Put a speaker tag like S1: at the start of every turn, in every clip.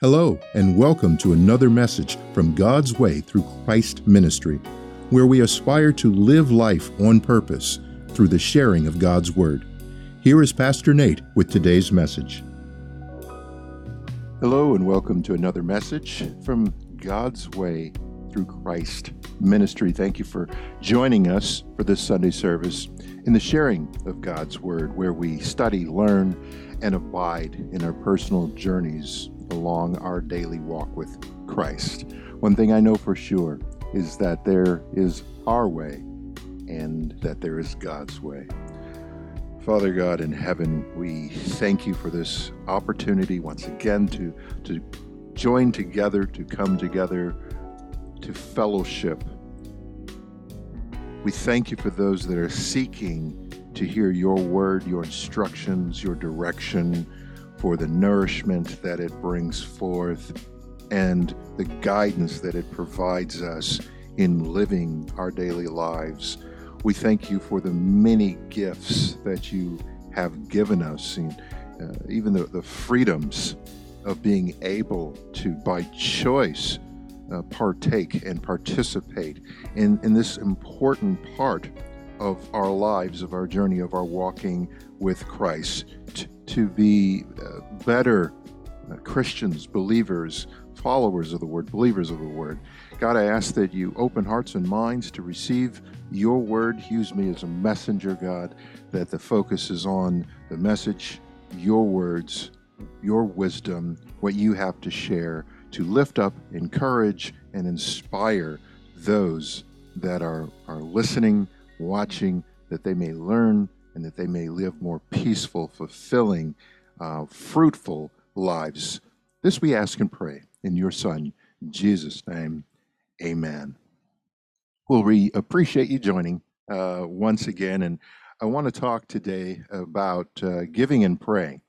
S1: Hello, and welcome to another message from God's Way through Christ Ministry, where we aspire to live life on purpose through the sharing of God's Word. Here is Pastor Nate with today's message. Hello, and welcome to another message from God's Way through Christ Ministry. Thank you for joining us for this Sunday service in the sharing of God's Word, where we study, learn, and abide in our personal journeys along our daily walk with Christ. One thing I know for sure is that there is our way and that there is God's way. Father God in heaven, we thank you for this opportunity once again to, to join together, to come together, to fellowship. We thank you for those that are seeking to hear your word, your instructions, your direction, for the nourishment that it brings forth and the guidance that it provides us in living our daily lives. We thank you for the many gifts that you have given us, and uh, even the, the freedoms of being able to, by choice, uh, partake and participate in, in this important part of our lives, of our journey, of our walking with Christ, to, to be uh, better uh, Christians, believers, followers of the Word, believers of the Word. God, I ask that you open hearts and minds to receive your Word. Use me as a messenger, God, that the focus is on the message, your words, your wisdom, what you have to share to lift up, encourage, and inspire those that are, are listening watching, that they may learn and that they may live more peaceful, fulfilling, uh, fruitful lives. This we ask and pray in your Son, Jesus' name. Amen. Well, we appreciate you joining uh, once again, and I want to talk today about uh, giving and praying.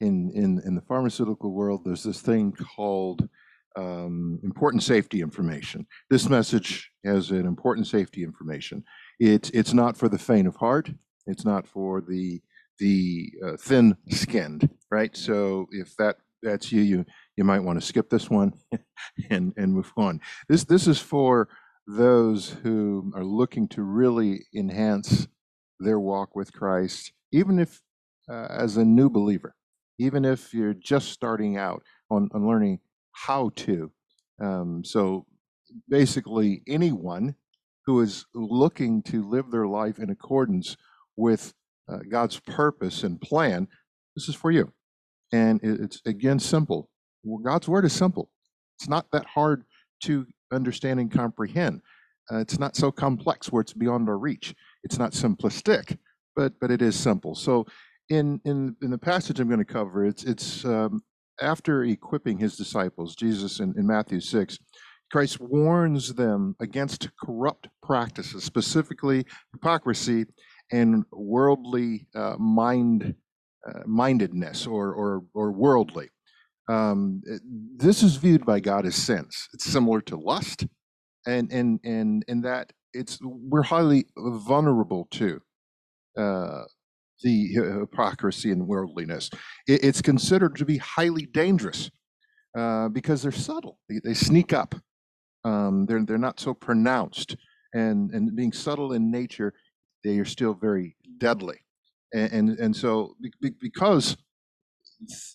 S1: In, in, in the pharmaceutical world, there's this thing called um, important safety information. This message has an important safety information. It's it's not for the faint of heart. It's not for the the uh, thin-skinned, right? So if that that's you, you you might want to skip this one and and move on. This this is for those who are looking to really enhance their walk with Christ, even if uh, as a new believer, even if you're just starting out on, on learning how to. Um, so basically, anyone who is looking to live their life in accordance with uh, God's purpose and plan, this is for you. And it's again simple. Well, God's word is simple. It's not that hard to understand and comprehend. Uh, it's not so complex where it's beyond our reach. It's not simplistic, but but it is simple. So in in in the passage I'm going to cover, it's it's um, after equipping his disciples, Jesus in, in Matthew six, Christ warns them against corrupt practices, specifically hypocrisy and worldly uh, mind uh, mindedness or, or, or worldly. Um, this is viewed by God as sins. It's similar to lust, and and and in that it's we're highly vulnerable to uh, the hypocrisy and worldliness. It, it's considered to be highly dangerous uh, because they're subtle. They, they sneak up. Um, they're they're not so pronounced, and and being subtle in nature, they are still very deadly. And and, and so because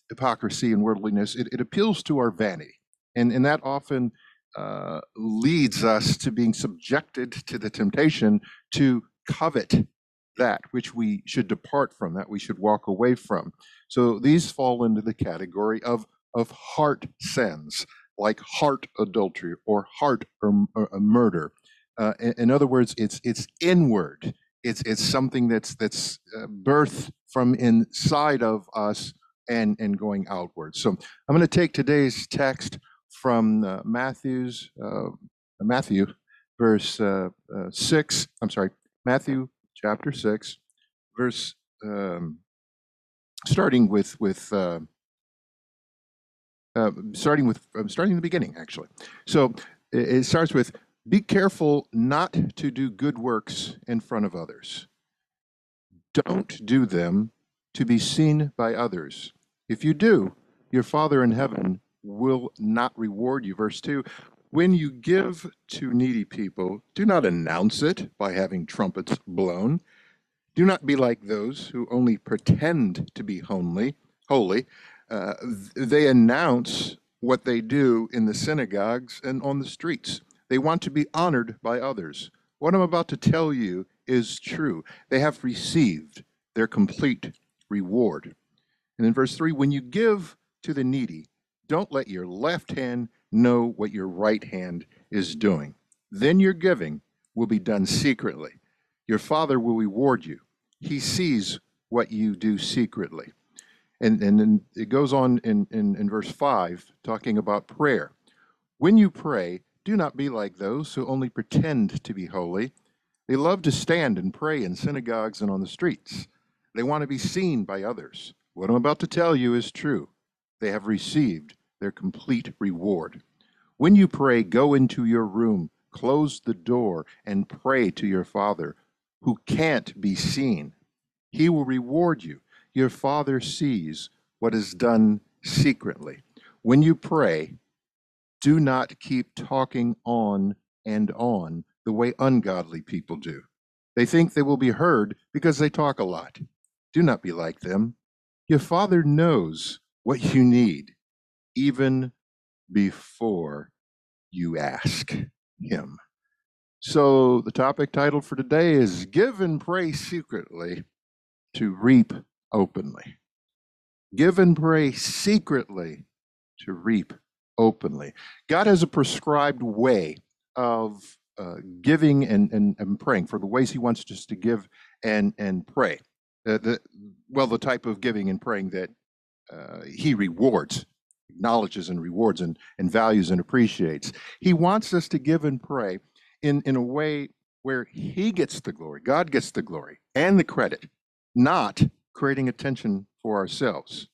S1: hypocrisy and worldliness, it, it appeals to our vanity, and and that often uh, leads us to being subjected to the temptation to covet that which we should depart from, that we should walk away from. So these fall into the category of of heart sins like heart adultery or heart or, or murder. Uh, in, in, other words, it's it's inward. It's it's something that's that's uh, birthed from inside of us and and going outward. So I'm going to take today's text from uh, Matthew's uh, Matthew verse uh, uh, six. I'm sorry, Matthew chapter six, verse um, starting with with uh, starting with uh, starting in the beginning, actually. So it, it starts with be careful not to do good works in front of others. Don't do them to be seen by others. If you do, your Father in heaven will not reward you. Verse 2 When you give to needy people, do not announce it by having trumpets blown. Do not be like those who only pretend to be holy. Holy, uh, they announce what they do in the synagogues and on the streets. They want to be honored by others. What I'm about to tell you is true. They have received their complete reward. And in verse 3, when you give to the needy, don't let your left hand know what your right hand is doing. Then your giving will be done secretly. Your Father will reward you. He sees what you do secretly. And, and then it goes on in, in, in verse 5, talking about prayer. When you pray, do not be like those who only pretend to be holy. They love to stand and pray in synagogues and on the streets. They want to be seen by others. What I'm about to tell you is true. They have received their complete reward. When you pray, go into your room, close the door, and pray to your Father, who can't be seen. He will reward you. Your Father sees what is done secretly. When you pray, do not keep talking on and on the way ungodly people do. They think they will be heard because they talk a lot. Do not be like them. Your Father knows what you need even before you ask Him. So, the topic title for today is Give and Pray Secretly to Reap Openly. Give and pray secretly to reap openly. God has a prescribed way of uh, giving and, and, and praying for the ways He wants us to give and, and pray. Uh, the, well, the type of giving and praying that uh, He rewards, acknowledges and rewards and, and values and appreciates. He wants us to give and pray in, in a way where He gets the glory, God gets the glory and the credit, not creating attention for ourselves.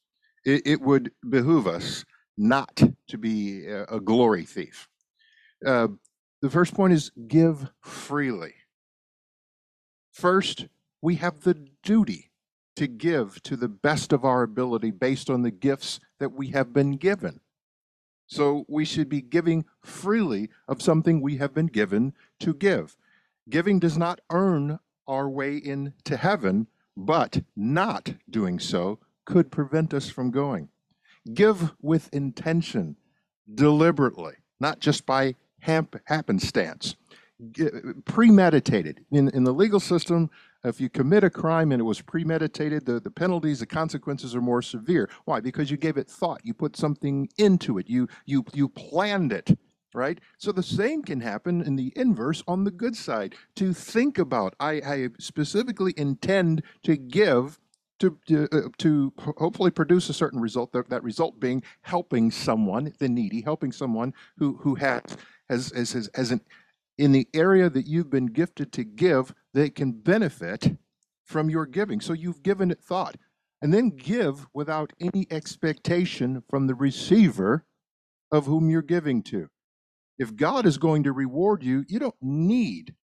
S1: It, it would behoove us not to be a, glory thief. Uh, the first point is give freely. First, we have the duty to give to the best of our ability based on the gifts that we have been given. So we should be giving freely of something we have been given to give. Giving does not earn our way into heaven, but not doing so could prevent us from going. Give with intention, deliberately, not just by happenstance. Premeditated. In, in the legal system, if you commit a crime and it was premeditated, the, the penalties, the consequences are more severe. Why? Because you gave it thought. You put something into it. You, you, you planned it right? So the same can happen in the inverse on the good side. To think about, I, I specifically intend to give to, to, uh, to hopefully produce a certain result, that, that result being helping someone, the needy, helping someone who, who has, has, has, has an, in the area that you've been gifted to give, they can benefit from your giving. So you've given it thought. And then give without any expectation from the receiver of whom you're giving to. If God is going to reward you, you don't need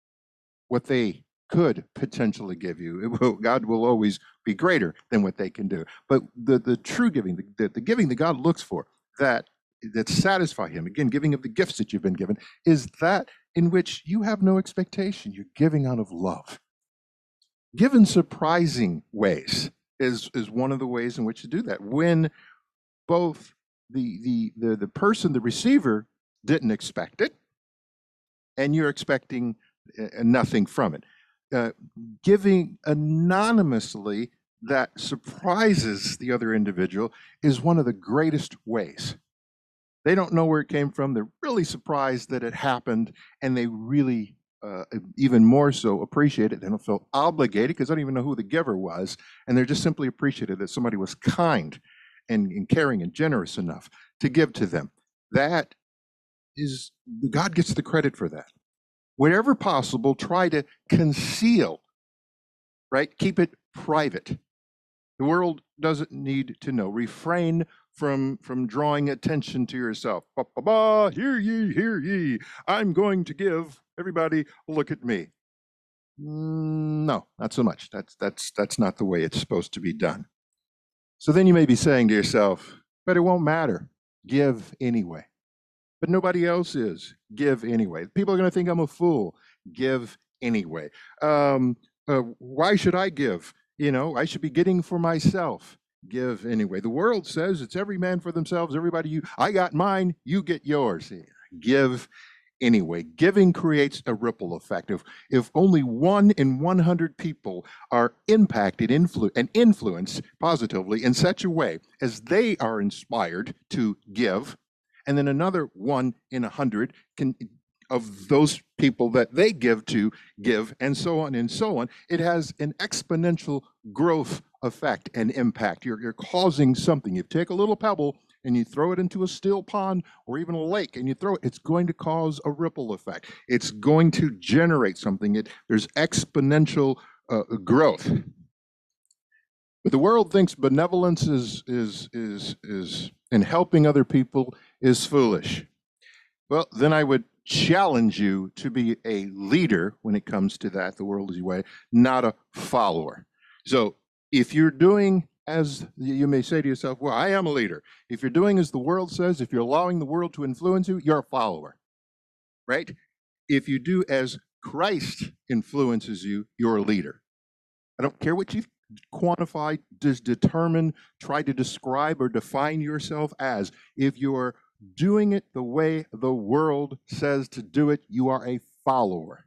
S1: what they could potentially give you. Will, God will always be greater than what they can do. But the, the true giving, the, the giving that God looks for, that that satisfy him again giving of the gifts that you've been given is that in which you have no expectation you're giving out of love given surprising ways is is one of the ways in which to do that when both the the the, the person the receiver didn't expect it and you're expecting uh, nothing from it uh, giving anonymously that surprises the other individual is one of the greatest ways. They don't know where it came from. They're really surprised that it happened, and they really, uh, even more so, appreciate it. They don't feel obligated because they don't even know who the giver was, and they're just simply appreciative that somebody was kind and, and caring and generous enough to give to them. That is, God gets the credit for that wherever possible, try to conceal, right? Keep it private. The world doesn't need to know. Refrain from from drawing attention to yourself. Ba, ba, ba, hear ye, hear ye. I'm going to give everybody look at me. Mm, no, not so much. That's that's that's not the way it's supposed to be done. So then you may be saying to yourself, but it won't matter. Give anyway. But nobody else is. Give anyway. People are going to think I'm a fool. Give anyway. Um, uh, why should I give? You know, I should be getting for myself. Give anyway. The world says it's every man for themselves. Everybody, you, I got mine, you get yours. Give anyway. Giving creates a ripple effect. If, if only one in 100 people are impacted influ- and influenced positively in such a way as they are inspired to give, and then another one in a 100 can of those people that they give to give, and so on and so on, it has an exponential growth effect and impact. You're, you're causing something. You take a little pebble and you throw it into a still pond or even a lake and you throw it, it's going to cause a ripple effect. It's going to generate something. It, there's exponential uh, growth. But the world thinks benevolence is, is, is, is, and helping other people is foolish. Well, then I would challenge you to be a leader when it comes to that, the worldly way, not a follower. So if you're doing as you may say to yourself, well, I am a leader. If you're doing as the world says, if you're allowing the world to influence you, you're a follower, right? If you do as Christ influences you, you're a leader. I don't care what you quantify, just determine, try to describe or define yourself as. If you're doing it the way the world says to do it, you are a follower.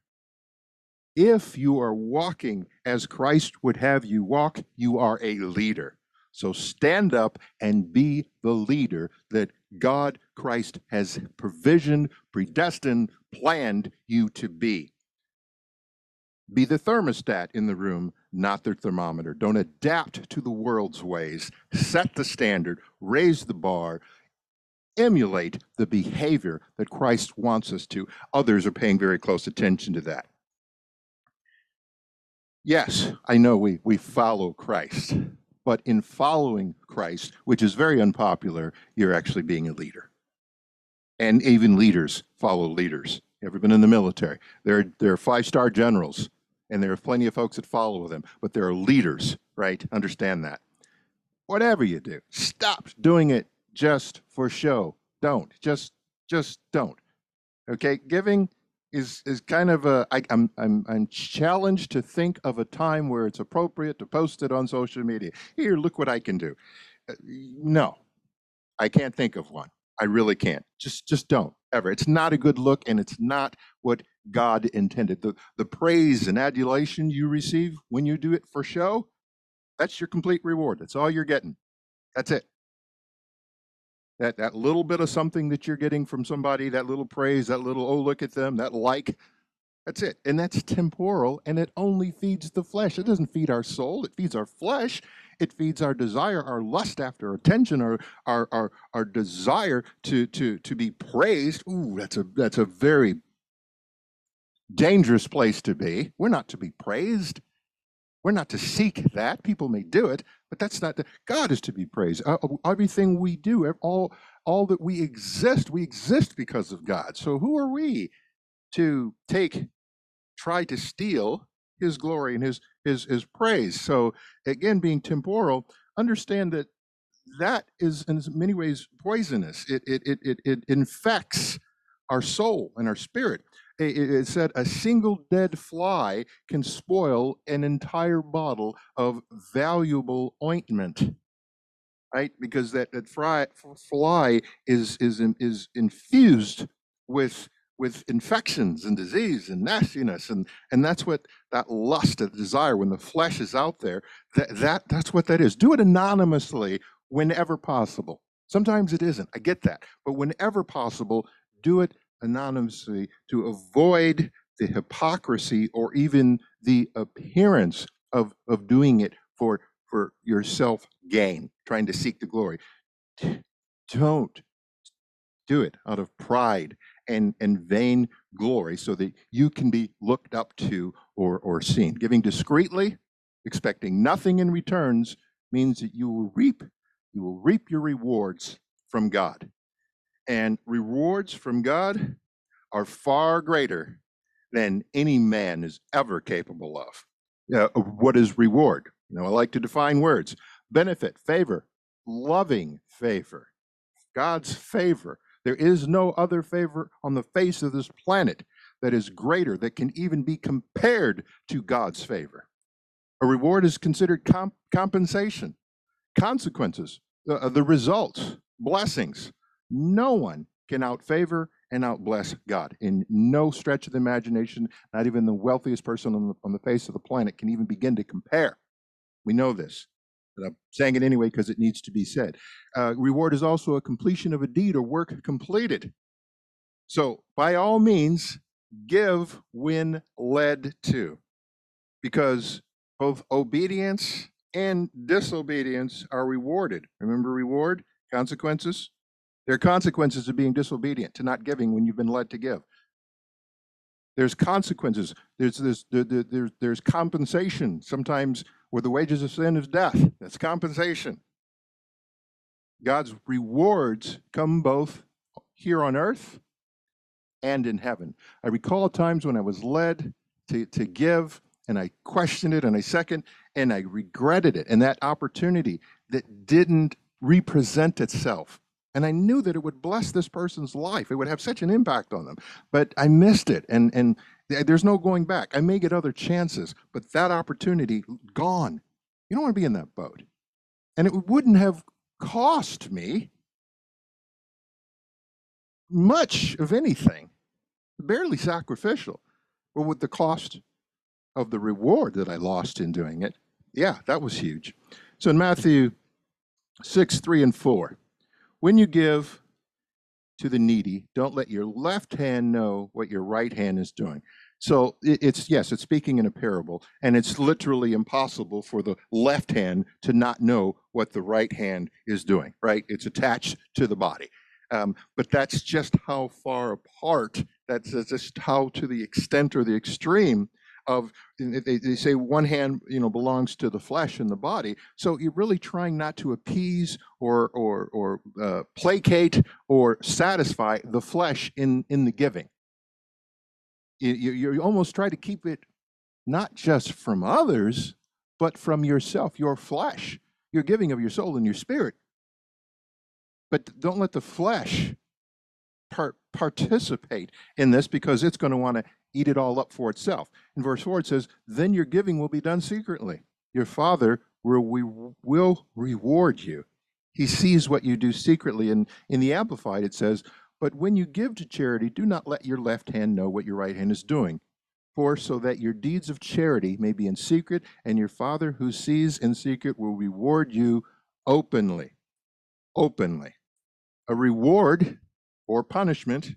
S1: If you are walking as Christ would have you walk, you are a leader. So stand up and be the leader that God, Christ, has provisioned, predestined, planned you to be. Be the thermostat in the room, not the thermometer. Don't adapt to the world's ways. Set the standard, raise the bar, emulate the behavior that Christ wants us to. Others are paying very close attention to that. Yes, I know we, we follow Christ, but in following Christ, which is very unpopular, you're actually being a leader. And even leaders follow leaders. You ever been in the military? There, there are five star generals, and there are plenty of folks that follow them, but there are leaders, right? Understand that. Whatever you do, stop doing it just for show. Don't. Just just don't. Okay? Giving is is kind of a I, I'm I'm I'm challenged to think of a time where it's appropriate to post it on social media. Here, look what I can do. Uh, no, I can't think of one. I really can't. Just just don't ever. It's not a good look, and it's not what God intended. The the praise and adulation you receive when you do it for show, that's your complete reward. That's all you're getting. That's it that that little bit of something that you're getting from somebody that little praise that little oh look at them that like that's it. And that's temporal and it only feeds the flesh. It doesn't feed our soul. It feeds our flesh. It feeds our desire our lust after attention our our our, our desire to to to be praised. Ooh that's a that's a very dangerous place to be. We're not to be praised we're not to seek that. People may do it, but that's not the, God is to be praised. Uh, uh, everything we do, all all that we exist, we exist because of God. So who are we to take, try to steal His glory and His His His praise? So again, being temporal, understand that that is in many ways poisonous. It it it it, it infects our soul and our spirit it said a single dead fly can spoil an entire bottle of valuable ointment right? Because that, that fly, fly is is is infused with with infections and disease and nastiness and and that's what that lust and desire when the flesh is out there that, that that's what that is. Do it anonymously whenever possible. Sometimes it isn't. I get that. But whenever possible do it anonymously to avoid the hypocrisy or even the appearance of, of doing it for, for your self gain, trying to seek the glory. Don't do it out of pride and, and vain glory so that you can be looked up to or, or seen. Giving discreetly, expecting nothing in returns, means that you will reap, you will reap your rewards from God. And rewards from God are far greater than any man is ever capable of. Uh, what is reward? You know, I like to define words benefit, favor, loving favor. God's favor. There is no other favor on the face of this planet that is greater, that can even be compared to God's favor. A reward is considered comp- compensation, consequences, uh, the results, blessings. No one can outfavor and outbless God. In no stretch of the imagination, not even the wealthiest person on the, on the face of the planet can even begin to compare. We know this. But I'm saying it anyway because it needs to be said. Uh, reward is also a completion of a deed or work completed. So, by all means, give when led to, because both obedience and disobedience are rewarded. Remember, reward, consequences? There are consequences of being disobedient, to not giving when you've been led to give. There's consequences. There's, there's, there's, there's compensation. Sometimes where the wages of sin is death. That's compensation. God's rewards come both here on earth and in heaven. I recall times when I was led to, to give and I questioned it and I second and I regretted it and that opportunity that didn't represent itself. And I knew that it would bless this person's life. It would have such an impact on them. But I missed it. And, and there's no going back. I may get other chances, but that opportunity gone. You don't want to be in that boat. And it wouldn't have cost me much of anything, barely sacrificial. But with the cost of the reward that I lost in doing it, yeah, that was huge. So in Matthew 6, 3, and 4, when you give, to the needy. Don't let your left hand know what your right hand is doing. So it's yes, it's speaking in a parable, and it's literally impossible for the left hand to not know what the right hand is doing. Right? It's attached to the body, um, but that's just how far apart. That's just how to the extent or the extreme of they, they say one hand you know belongs to the flesh and the body. So you're really trying not to appease or or or uh, placate or satisfy the flesh in in the giving. You, you almost try to keep it not just from others but from yourself your flesh. You're giving of your soul and your spirit. But don't let the flesh part, participate in this because it's going to want to eat it all up for itself. In verse 4, it says, Then your giving will be done secretly. Your Father will, reward you. He sees what you do secretly. And in the Amplified, it says, But when you give to charity, do not let your left hand know what your right hand is doing. For so that your deeds of charity may be in secret, and your Father who sees in secret will reward you openly. Openly. A reward or punishment,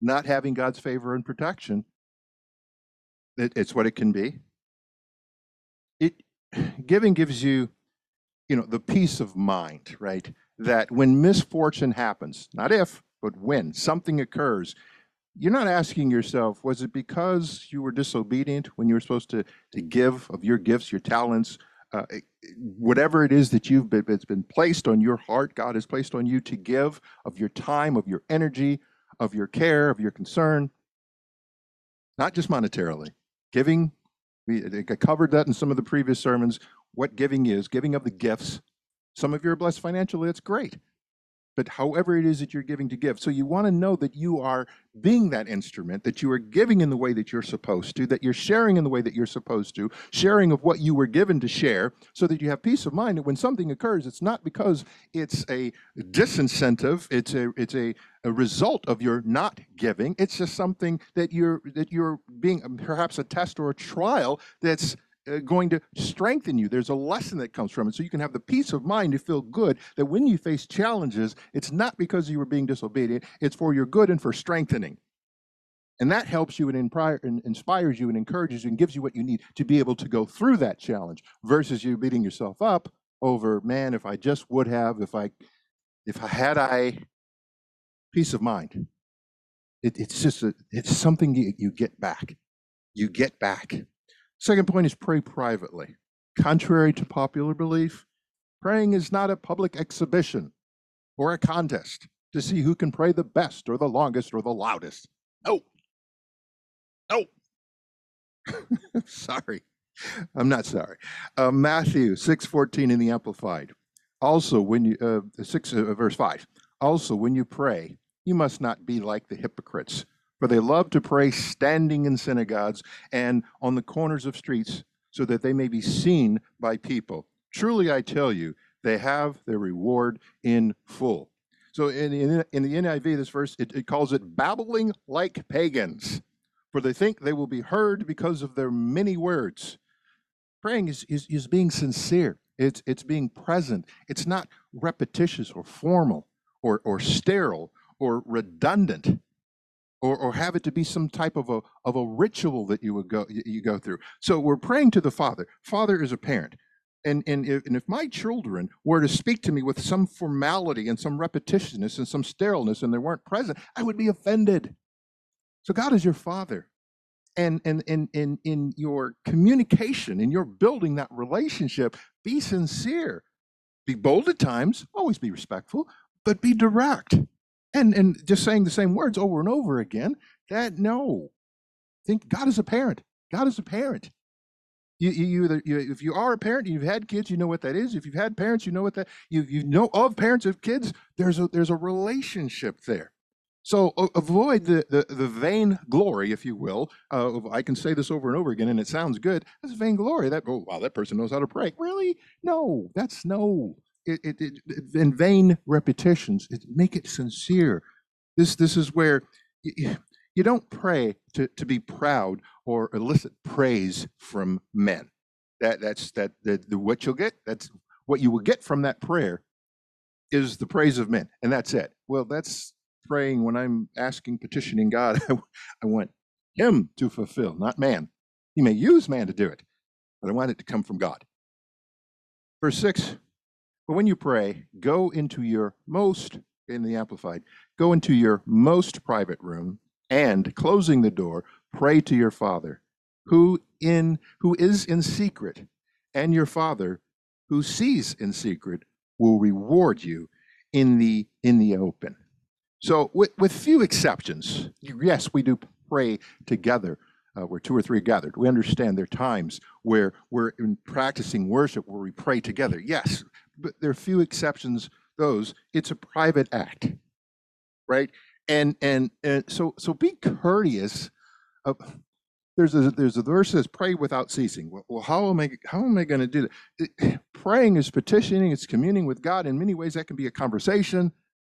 S1: not having God's favor and protection, it, it's what it can be. It giving gives you, you know, the peace of mind, right? That when misfortune happens, not if, but when something occurs, you're not asking yourself, was it because you were disobedient when you were supposed to, to give of your gifts, your talents, uh, whatever it is that you've been, it's been placed on your heart, God has placed on you to give of your time, of your energy, of your care, of your concern, not just monetarily, Giving, we I covered that in some of the previous sermons, what giving is, giving of the gifts. Some of you are blessed financially, that's great but however it is that you're giving to give. So you want to know that you are being that instrument, that you are giving in the way that you're supposed to, that you're sharing in the way that you're supposed to, sharing of what you were given to share, so that you have peace of mind that when something occurs, it's not because it's a disincentive, it's a it's a, a result of your not giving. It's just something that you're that you're being perhaps a test or a trial that's uh, going to strengthen you. There's a lesson that comes from it. So you can have the peace of mind to feel good that when you face challenges, it's not because you were being disobedient, it's for your good and for strengthening. And that helps you and inspires you and encourages you and gives you what you need to be able to go through that challenge versus you beating yourself up over, man, if I just would have, if I if I had I peace of mind. It, it's just a, it's something you, you get back. You get back. Second point is pray privately. Contrary to popular belief, praying is not a public exhibition or a contest to see who can pray the best or the longest or the loudest. No. No. sorry. I'm not sorry. Uh, Matthew 6:14 in the Amplified. Also, when you uh, six uh, verse five. Also, when you pray, you must not be like the hypocrites, for they love to pray standing in synagogues and on the corners of streets, so that they may be seen by people. Truly, I tell you, they have their reward in full. So, in, in, in the NIV, this verse, it, it calls it babbling like pagans, for they think they will be heard because of their many words. Praying is, is, is being sincere. It's, it's being present. It's not repetitious or formal or, or sterile or redundant or, or have it to be some type of a, of a ritual that you would go you go through. So we're praying to the Father. Father is a parent. And, and, if, and if my children were to speak to me with some formality and some repetitiousness and some sterileness and they weren't present, I would be offended. So God is your father and and and in in your communication in your building that relationship be sincere be bold at times always be respectful but be direct and and just saying the same words over and over again that no think god is a parent god is a parent you, you either you, if you are a parent you've had kids you know what that is if you've had parents you know what that you you know of parents of kids there's a there's a relationship there so avoid the, the, the, vain glory, if you will. Uh, I can say this over and over again, and it sounds good. That's vain glory. That oh wow, that person knows how to pray. Really? No, that's no. It, it, it in vain repetitions. It, make it sincere. This this is where you, you don't pray to, to be proud or elicit praise from men. That that's that the, the what you'll get. That's what you will get from that prayer is the praise of men, and that's it. Well, that's praying, when I'm asking, petitioning God, I want Him to fulfill, not man. He may use man to do it, but I want it to come from God. Verse 6 But when you pray, go into your most, in the Amplified, go into your most private room and, closing the door, pray to your Father, who, in, who is in secret, and your Father, who sees in secret, will reward you in the in the open. So, with, with few exceptions, yes, we do pray together uh, where two or three gathered. We understand there are times where we're in practicing worship where we pray together. Yes, but there are few exceptions. Those it's a private act, right? And and, and so so be courteous. Of, there's a there's a verse that says pray without ceasing. Well, well how am I how am I going to do that? It, praying is petitioning. It's communing with God. In many ways, that can be a conversation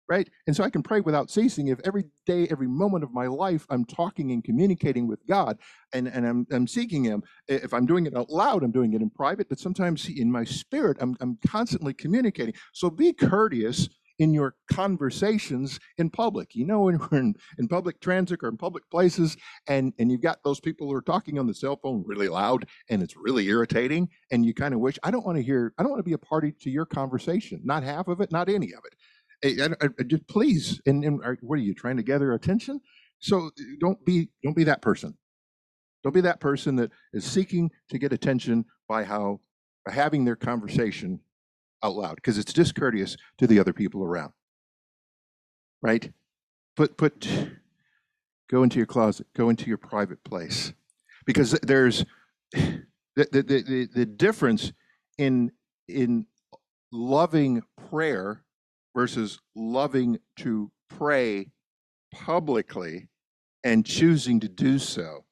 S1: right? And so I can pray without ceasing if every day, every moment of my life, I'm talking and communicating with God and, and I'm, I'm seeking Him. If I'm doing it out loud, I'm doing it in private, but sometimes in my spirit, I'm, I'm constantly communicating. So be courteous in your conversations in public. You know, when we're in, in public transit or in public places and, and you've got those people who are talking on the cell phone really loud and it's really irritating and you kind of wish, I don't want to hear, I don't want to be a party to your conversation, not half of it, not any of it. I, I, just please, and, and are, what are you trying to gather attention? So don't be don't be that person. Don't be that person that is seeking to get attention by how by having their conversation out loud because it's discourteous to the other people around. Right? Put put go into your closet, go into your private place. Because there's the the, the, the difference in in loving prayer versus loving to pray publicly and choosing to do so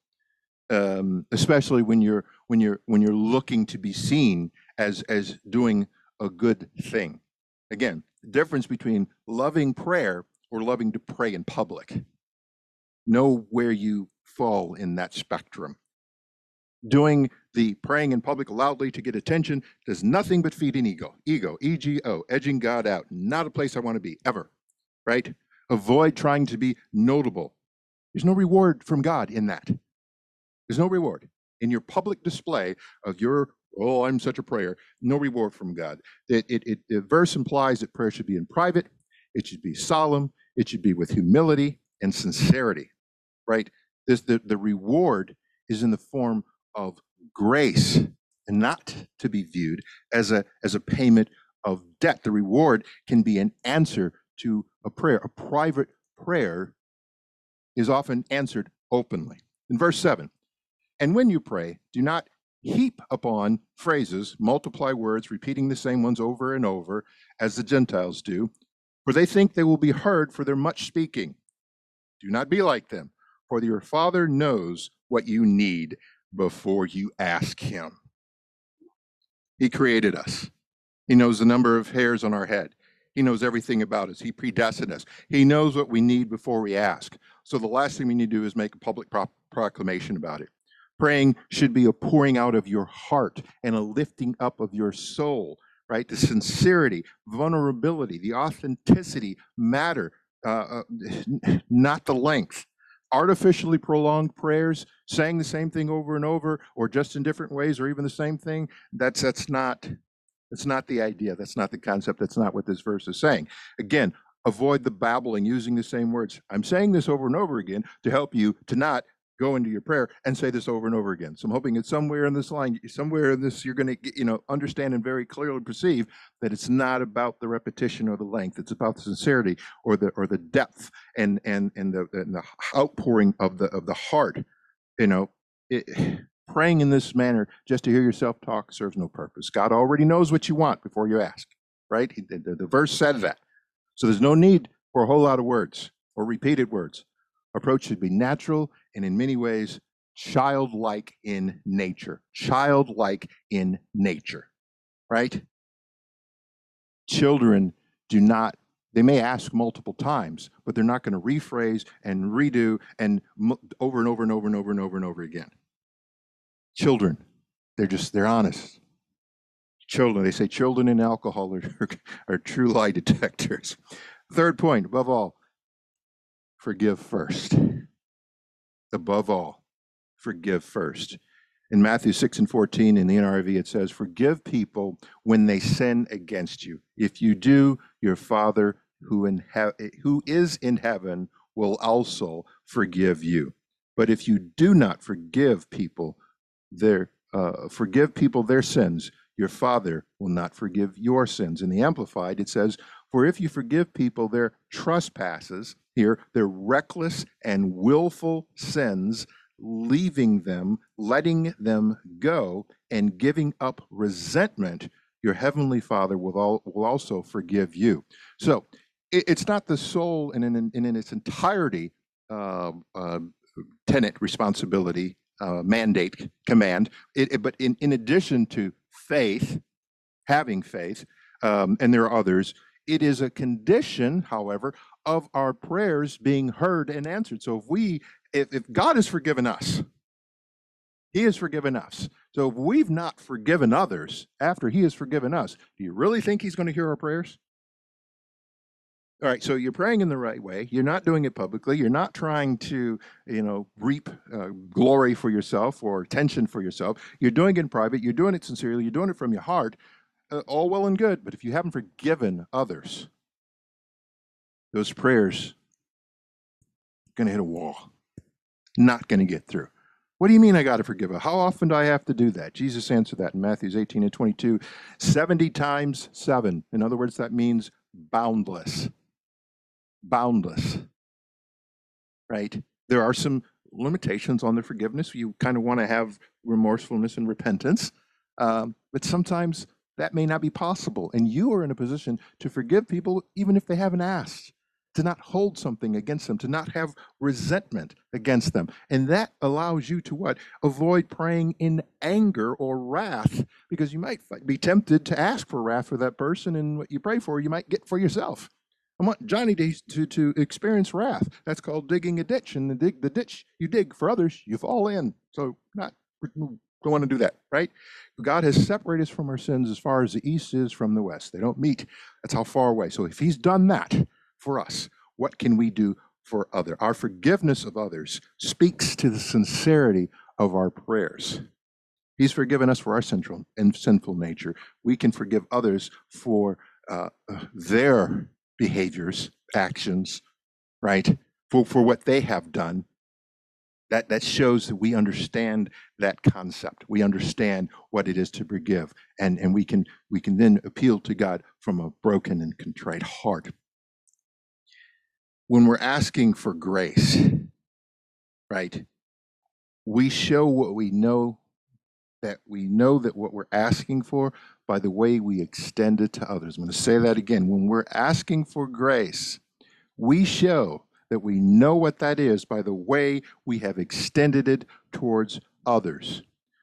S1: um, especially when you're when you're when you're looking to be seen as as doing a good thing. Again the difference between loving prayer or loving to pray in public. Know where you fall in that spectrum doing the praying in public loudly to get attention does nothing but feed an ego. Ego, E G O, edging God out. Not a place I want to be ever, right? Avoid trying to be notable. There's no reward from God in that. There's no reward in your public display of your, oh, I'm such a prayer. No reward from God. It, it, it, the verse implies that prayer should be in private, it should be solemn, it should be with humility and sincerity, right? This, the, the reward is in the form of grace and not to be viewed as a, as a payment of debt. The reward can be an answer to a prayer. A private prayer is often answered openly. In verse 7, and when you pray, do not heap upon phrases, multiply words, repeating the same ones over and over, as the Gentiles do, For they think they will be heard for their much speaking. Do not be like them, for your Father knows what you need before you ask Him. He created us, He knows the number of hairs on our head. He knows everything about us. He predestined us. He knows what we need before we ask. So the last thing we need to do is make a public pro- proclamation about it. Praying should be a pouring out of your heart and a lifting up of your soul, right? The sincerity, vulnerability, the authenticity matter, uh, uh, not the length. Artificially prolonged prayers, saying the same thing over and over, or just in different ways, or even the same thing, that's, that's not that's not the idea. That's not the concept. That's not what this verse is saying. Again, avoid the babbling using the same words. I'm saying this over and over again to help you to not go into your prayer and say this over and over again. So I'm hoping that somewhere in this line, somewhere in this, you're going to, you know, understand and very clearly perceive that it's not about the repetition or the length. It's about the sincerity or the or the depth and and and the and the outpouring of the of the heart. You know, it, Praying in this manner just to hear yourself talk serves no purpose. God already knows what you want before you ask, right? The, the, the verse said that. So there's no need for a whole lot of words or repeated words. Approach should be natural and in many ways childlike in nature. Childlike in nature, right? Children do not they may ask multiple times, but they're not going to rephrase and redo and over and over and over and over and over and over again. Children, they're just, they're honest. Children, they say children and alcohol are, are true lie detectors. Third point, above all, forgive first. Above all, forgive first. In Matthew 6 and 14 in the NRV, it says, Forgive people when they sin against you. If you do, your Father who, in he- who is in heaven will also forgive you. But if you do not forgive people their uh, forgive people their sins, your Father will not forgive your sins. In the Amplified, it says, For if you forgive people their trespasses, here, their reckless and willful sins, leaving them, letting them go, and giving up resentment, your heavenly Father will, all, will also forgive you. So it, it's not the sole in, in, in its entirety uh, uh, tenant responsibility uh, mandate command. It, it, but in, in addition to faith, having faith, um, and there are others, it is a condition, however, of our prayers being heard and answered. So if we, if, if God has forgiven us, He has forgiven us. So if we've not forgiven others after He has forgiven us, do you really think He's going to hear our prayers? All right, so you're praying in the right way. You're not doing it publicly. You're not trying to, you know, reap uh, glory for yourself or attention for yourself. You're doing it in private. You're doing it sincerely. You're doing it from your heart. Uh, all well and good. But if you haven't forgiven others, those prayers are going to hit a wall. Not going to get through. What do you mean I got to forgive? How often do I have to do that? Jesus answered that in Matthew 18 and 22, 70 times 7. In other words, that means boundless boundless, right? There are some limitations on the forgiveness. You kind of want to have remorsefulness and repentance, um, but sometimes that may not be possible. And you are in a position to forgive people even if they haven't asked, to not hold something against them, to not have resentment against them. And that allows you to what? Avoid praying in anger or wrath because you might be tempted to ask for wrath for that person, and what you pray for, you might get for yourself. I want Johnny to, to, to experience wrath. That's called digging a ditch. And the, dig, the ditch you dig for others, you fall in. So not don't want to do that, right? God has separated us from our sins as far as the east is from the west. They don't meet. That's how far away. So if he's done that for us, what can we do for other? Our forgiveness of others speaks to the sincerity of our prayers. He's forgiven us for our central and sinful nature. We can forgive others for uh, their behaviors, actions, right? For, for what they have done. That, that shows that we understand that concept. We understand what it is to forgive. And, and we, can, we can then appeal to God from a broken and contrite heart. When we're asking for grace, right, we show what we know that we know that what we're asking for by the way we extend it to others. I'm going to say that again. When we're asking for grace, we show that we know what that is by the way we have extended it towards others.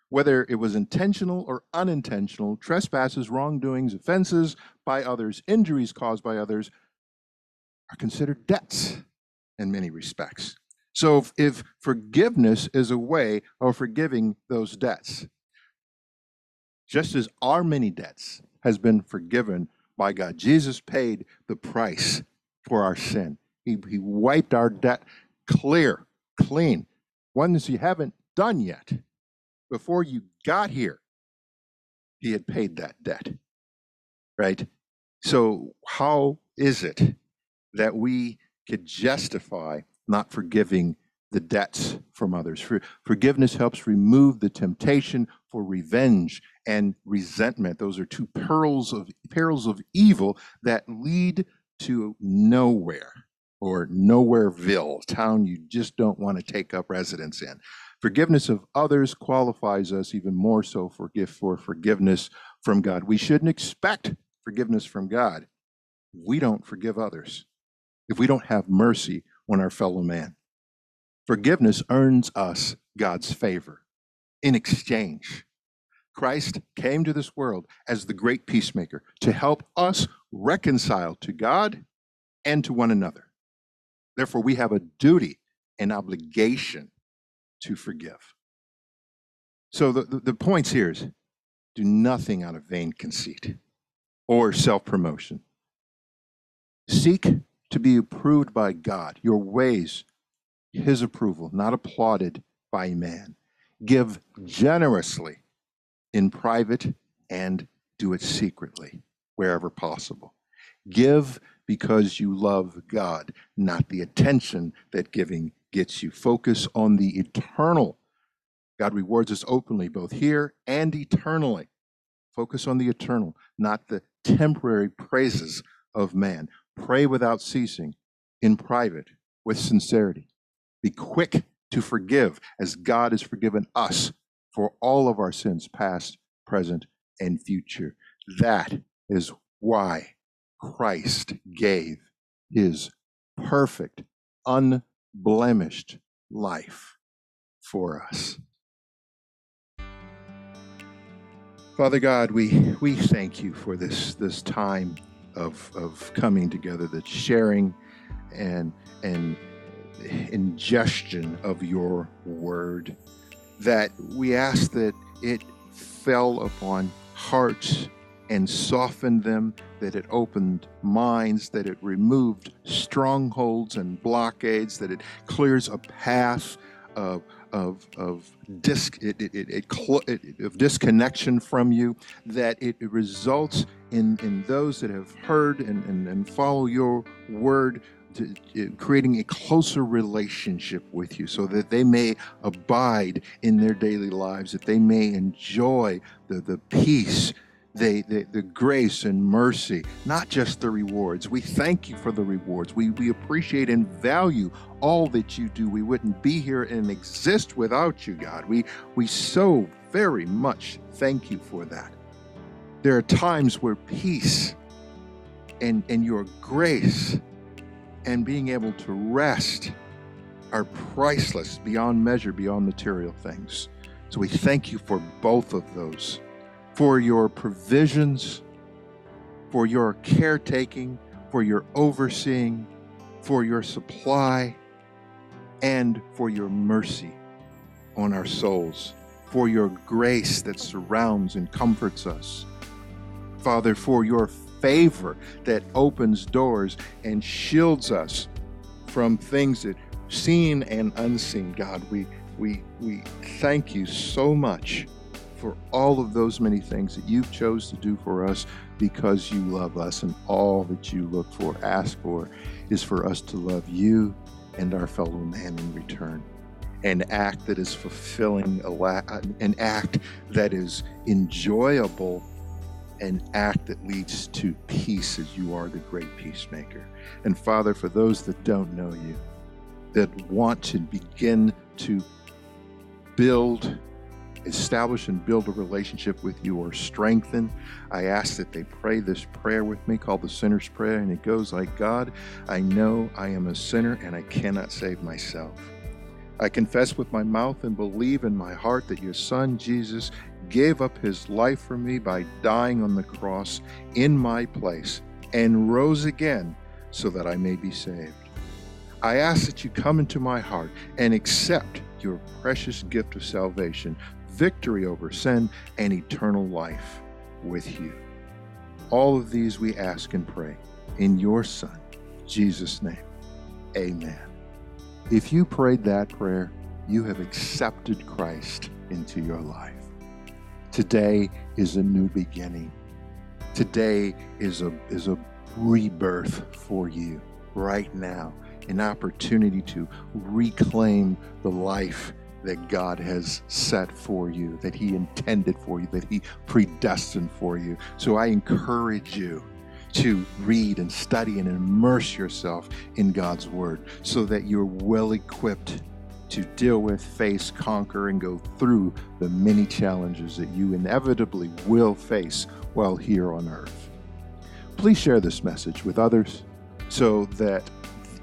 S1: Whether it was intentional or unintentional, trespasses, wrongdoings, offenses by others, injuries caused by others are considered debts in many respects. So if, if forgiveness is a way of forgiving those debts, just as our many debts has been forgiven by God, Jesus paid the price for our sin. He, he wiped our debt clear, clean, ones you haven't done yet. Before you got here, he had paid that debt, right? So, how is it that we could justify not forgiving the debts from others. For, forgiveness helps remove the temptation for revenge and resentment. Those are two pearls of perils of evil that lead to nowhere or nowhereville, town you just don't want to take up residence in. Forgiveness of others qualifies us even more so for gift for forgiveness from God. We shouldn't expect forgiveness from God. We don't forgive others if we don't have mercy on our fellow man. Forgiveness earns us God's favor. In exchange, Christ came to this world as the great peacemaker to help us reconcile to God and to one another. Therefore, we have a duty an obligation to forgive. So, the, the, the points here is do nothing out of vain conceit or self promotion. Seek to be approved by God, your ways, his approval, not applauded by man. Give generously in private and do it secretly wherever possible. Give because you love God, not the attention that giving gets you. Focus on the eternal. God rewards us openly, both here and eternally. Focus on the eternal, not the temporary praises of man. Pray without ceasing, in private, with sincerity. Be quick to forgive, as God has forgiven us for all of our sins, past, present, and future. That is why Christ gave his perfect, unblemished life for us. Father God, we, we thank you for this, this time of, of coming together, the sharing and, and ingestion of your word, that we ask that it fell upon hearts and softened them, that it opened minds, that it removed strongholds and blockades, that it clears a path of, of, of, dis, it, it, it, it, of disconnection from you, that it, results in, in those that have heard and, and, and follow your word to, to creating a closer relationship with you so that they may abide in their daily lives, that they may enjoy the, the peace the, the, the, grace and mercy, not just the rewards. We thank you for the rewards. We, we appreciate and value all that you do. We wouldn't be here and exist without you, God. We, we so very much thank you for that. There are times where peace and, and your grace and being able to rest are priceless beyond measure, beyond material things. So we thank you for both of those, for your provisions, for your caretaking, for your overseeing, for your supply, and for your mercy on our souls, for your grace that surrounds and comforts us. Father, for your favor that opens doors and shields us from things that seen and unseen. God, we we we thank you so much for all of those many things that you've chose to do for us because you love us and all that you look for, ask for is for us to love you and our fellow man in return. An act that is fulfilling, an act that is enjoyable an act that leads to peace as you are the great peacemaker. And Father, for those that don't know you, that want to begin to build establish and build a relationship with you or strengthen, I ask that they pray this prayer with me called the Sinner's Prayer. And it goes like God, I know I am a sinner and I cannot save myself. I confess with my mouth and believe in my heart that your Son, Jesus, gave up his life for me by dying on the cross in my place and rose again so that I may be saved. I ask that you come into my heart and accept your precious gift of salvation, victory over sin, and eternal life with you. All of these we ask and pray in your Son, Jesus' name. Amen. If you prayed that prayer, you have accepted Christ into your life. Today is a new beginning. Today is a, is a rebirth for you right now, an opportunity to reclaim the life that God has set for you, that He intended for you, that He predestined for you. So I encourage you to read and study and immerse yourself in God's Word so that you're well equipped to deal with, face, conquer, and go through the many challenges that you inevitably will face while here on earth. Please share this message with others so that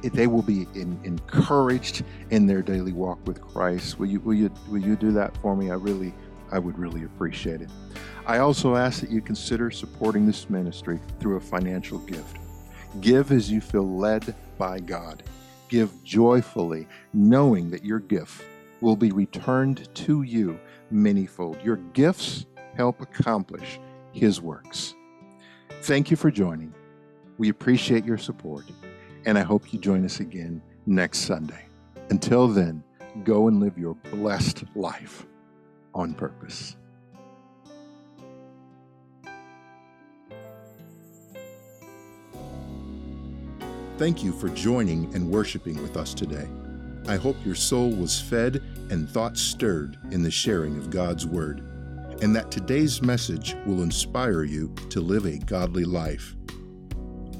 S1: they will be in, encouraged in their daily walk with Christ. Will you, will you, will you do that for me? I really, I would really appreciate it. I also ask that you consider supporting this ministry through a financial gift. Give as you feel led by God. Give joyfully, knowing that your gift will be returned to you manyfold. Your gifts help accomplish His works. Thank you for joining. We appreciate your support, and I hope you join us again next Sunday. Until then, go and live your blessed life on purpose. Thank you for joining and worshiping with us today. I hope your soul was fed and thoughts stirred in the sharing of God's Word, and that today's message will inspire you to live a godly life.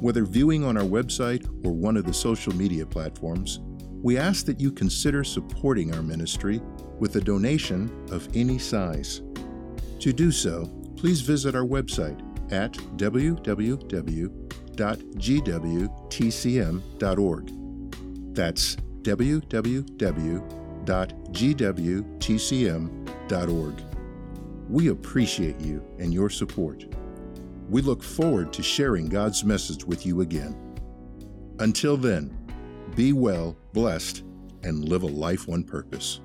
S1: Whether viewing on our website or one of the social media platforms, we ask that you consider supporting our ministry with a donation of any size. To do so, please visit our website at www www.gwtcm.org. That's www.gwtcm.org. We appreciate you and your support. We look forward to sharing God's message with you again. Until then, be well, blessed, and live a life on purpose.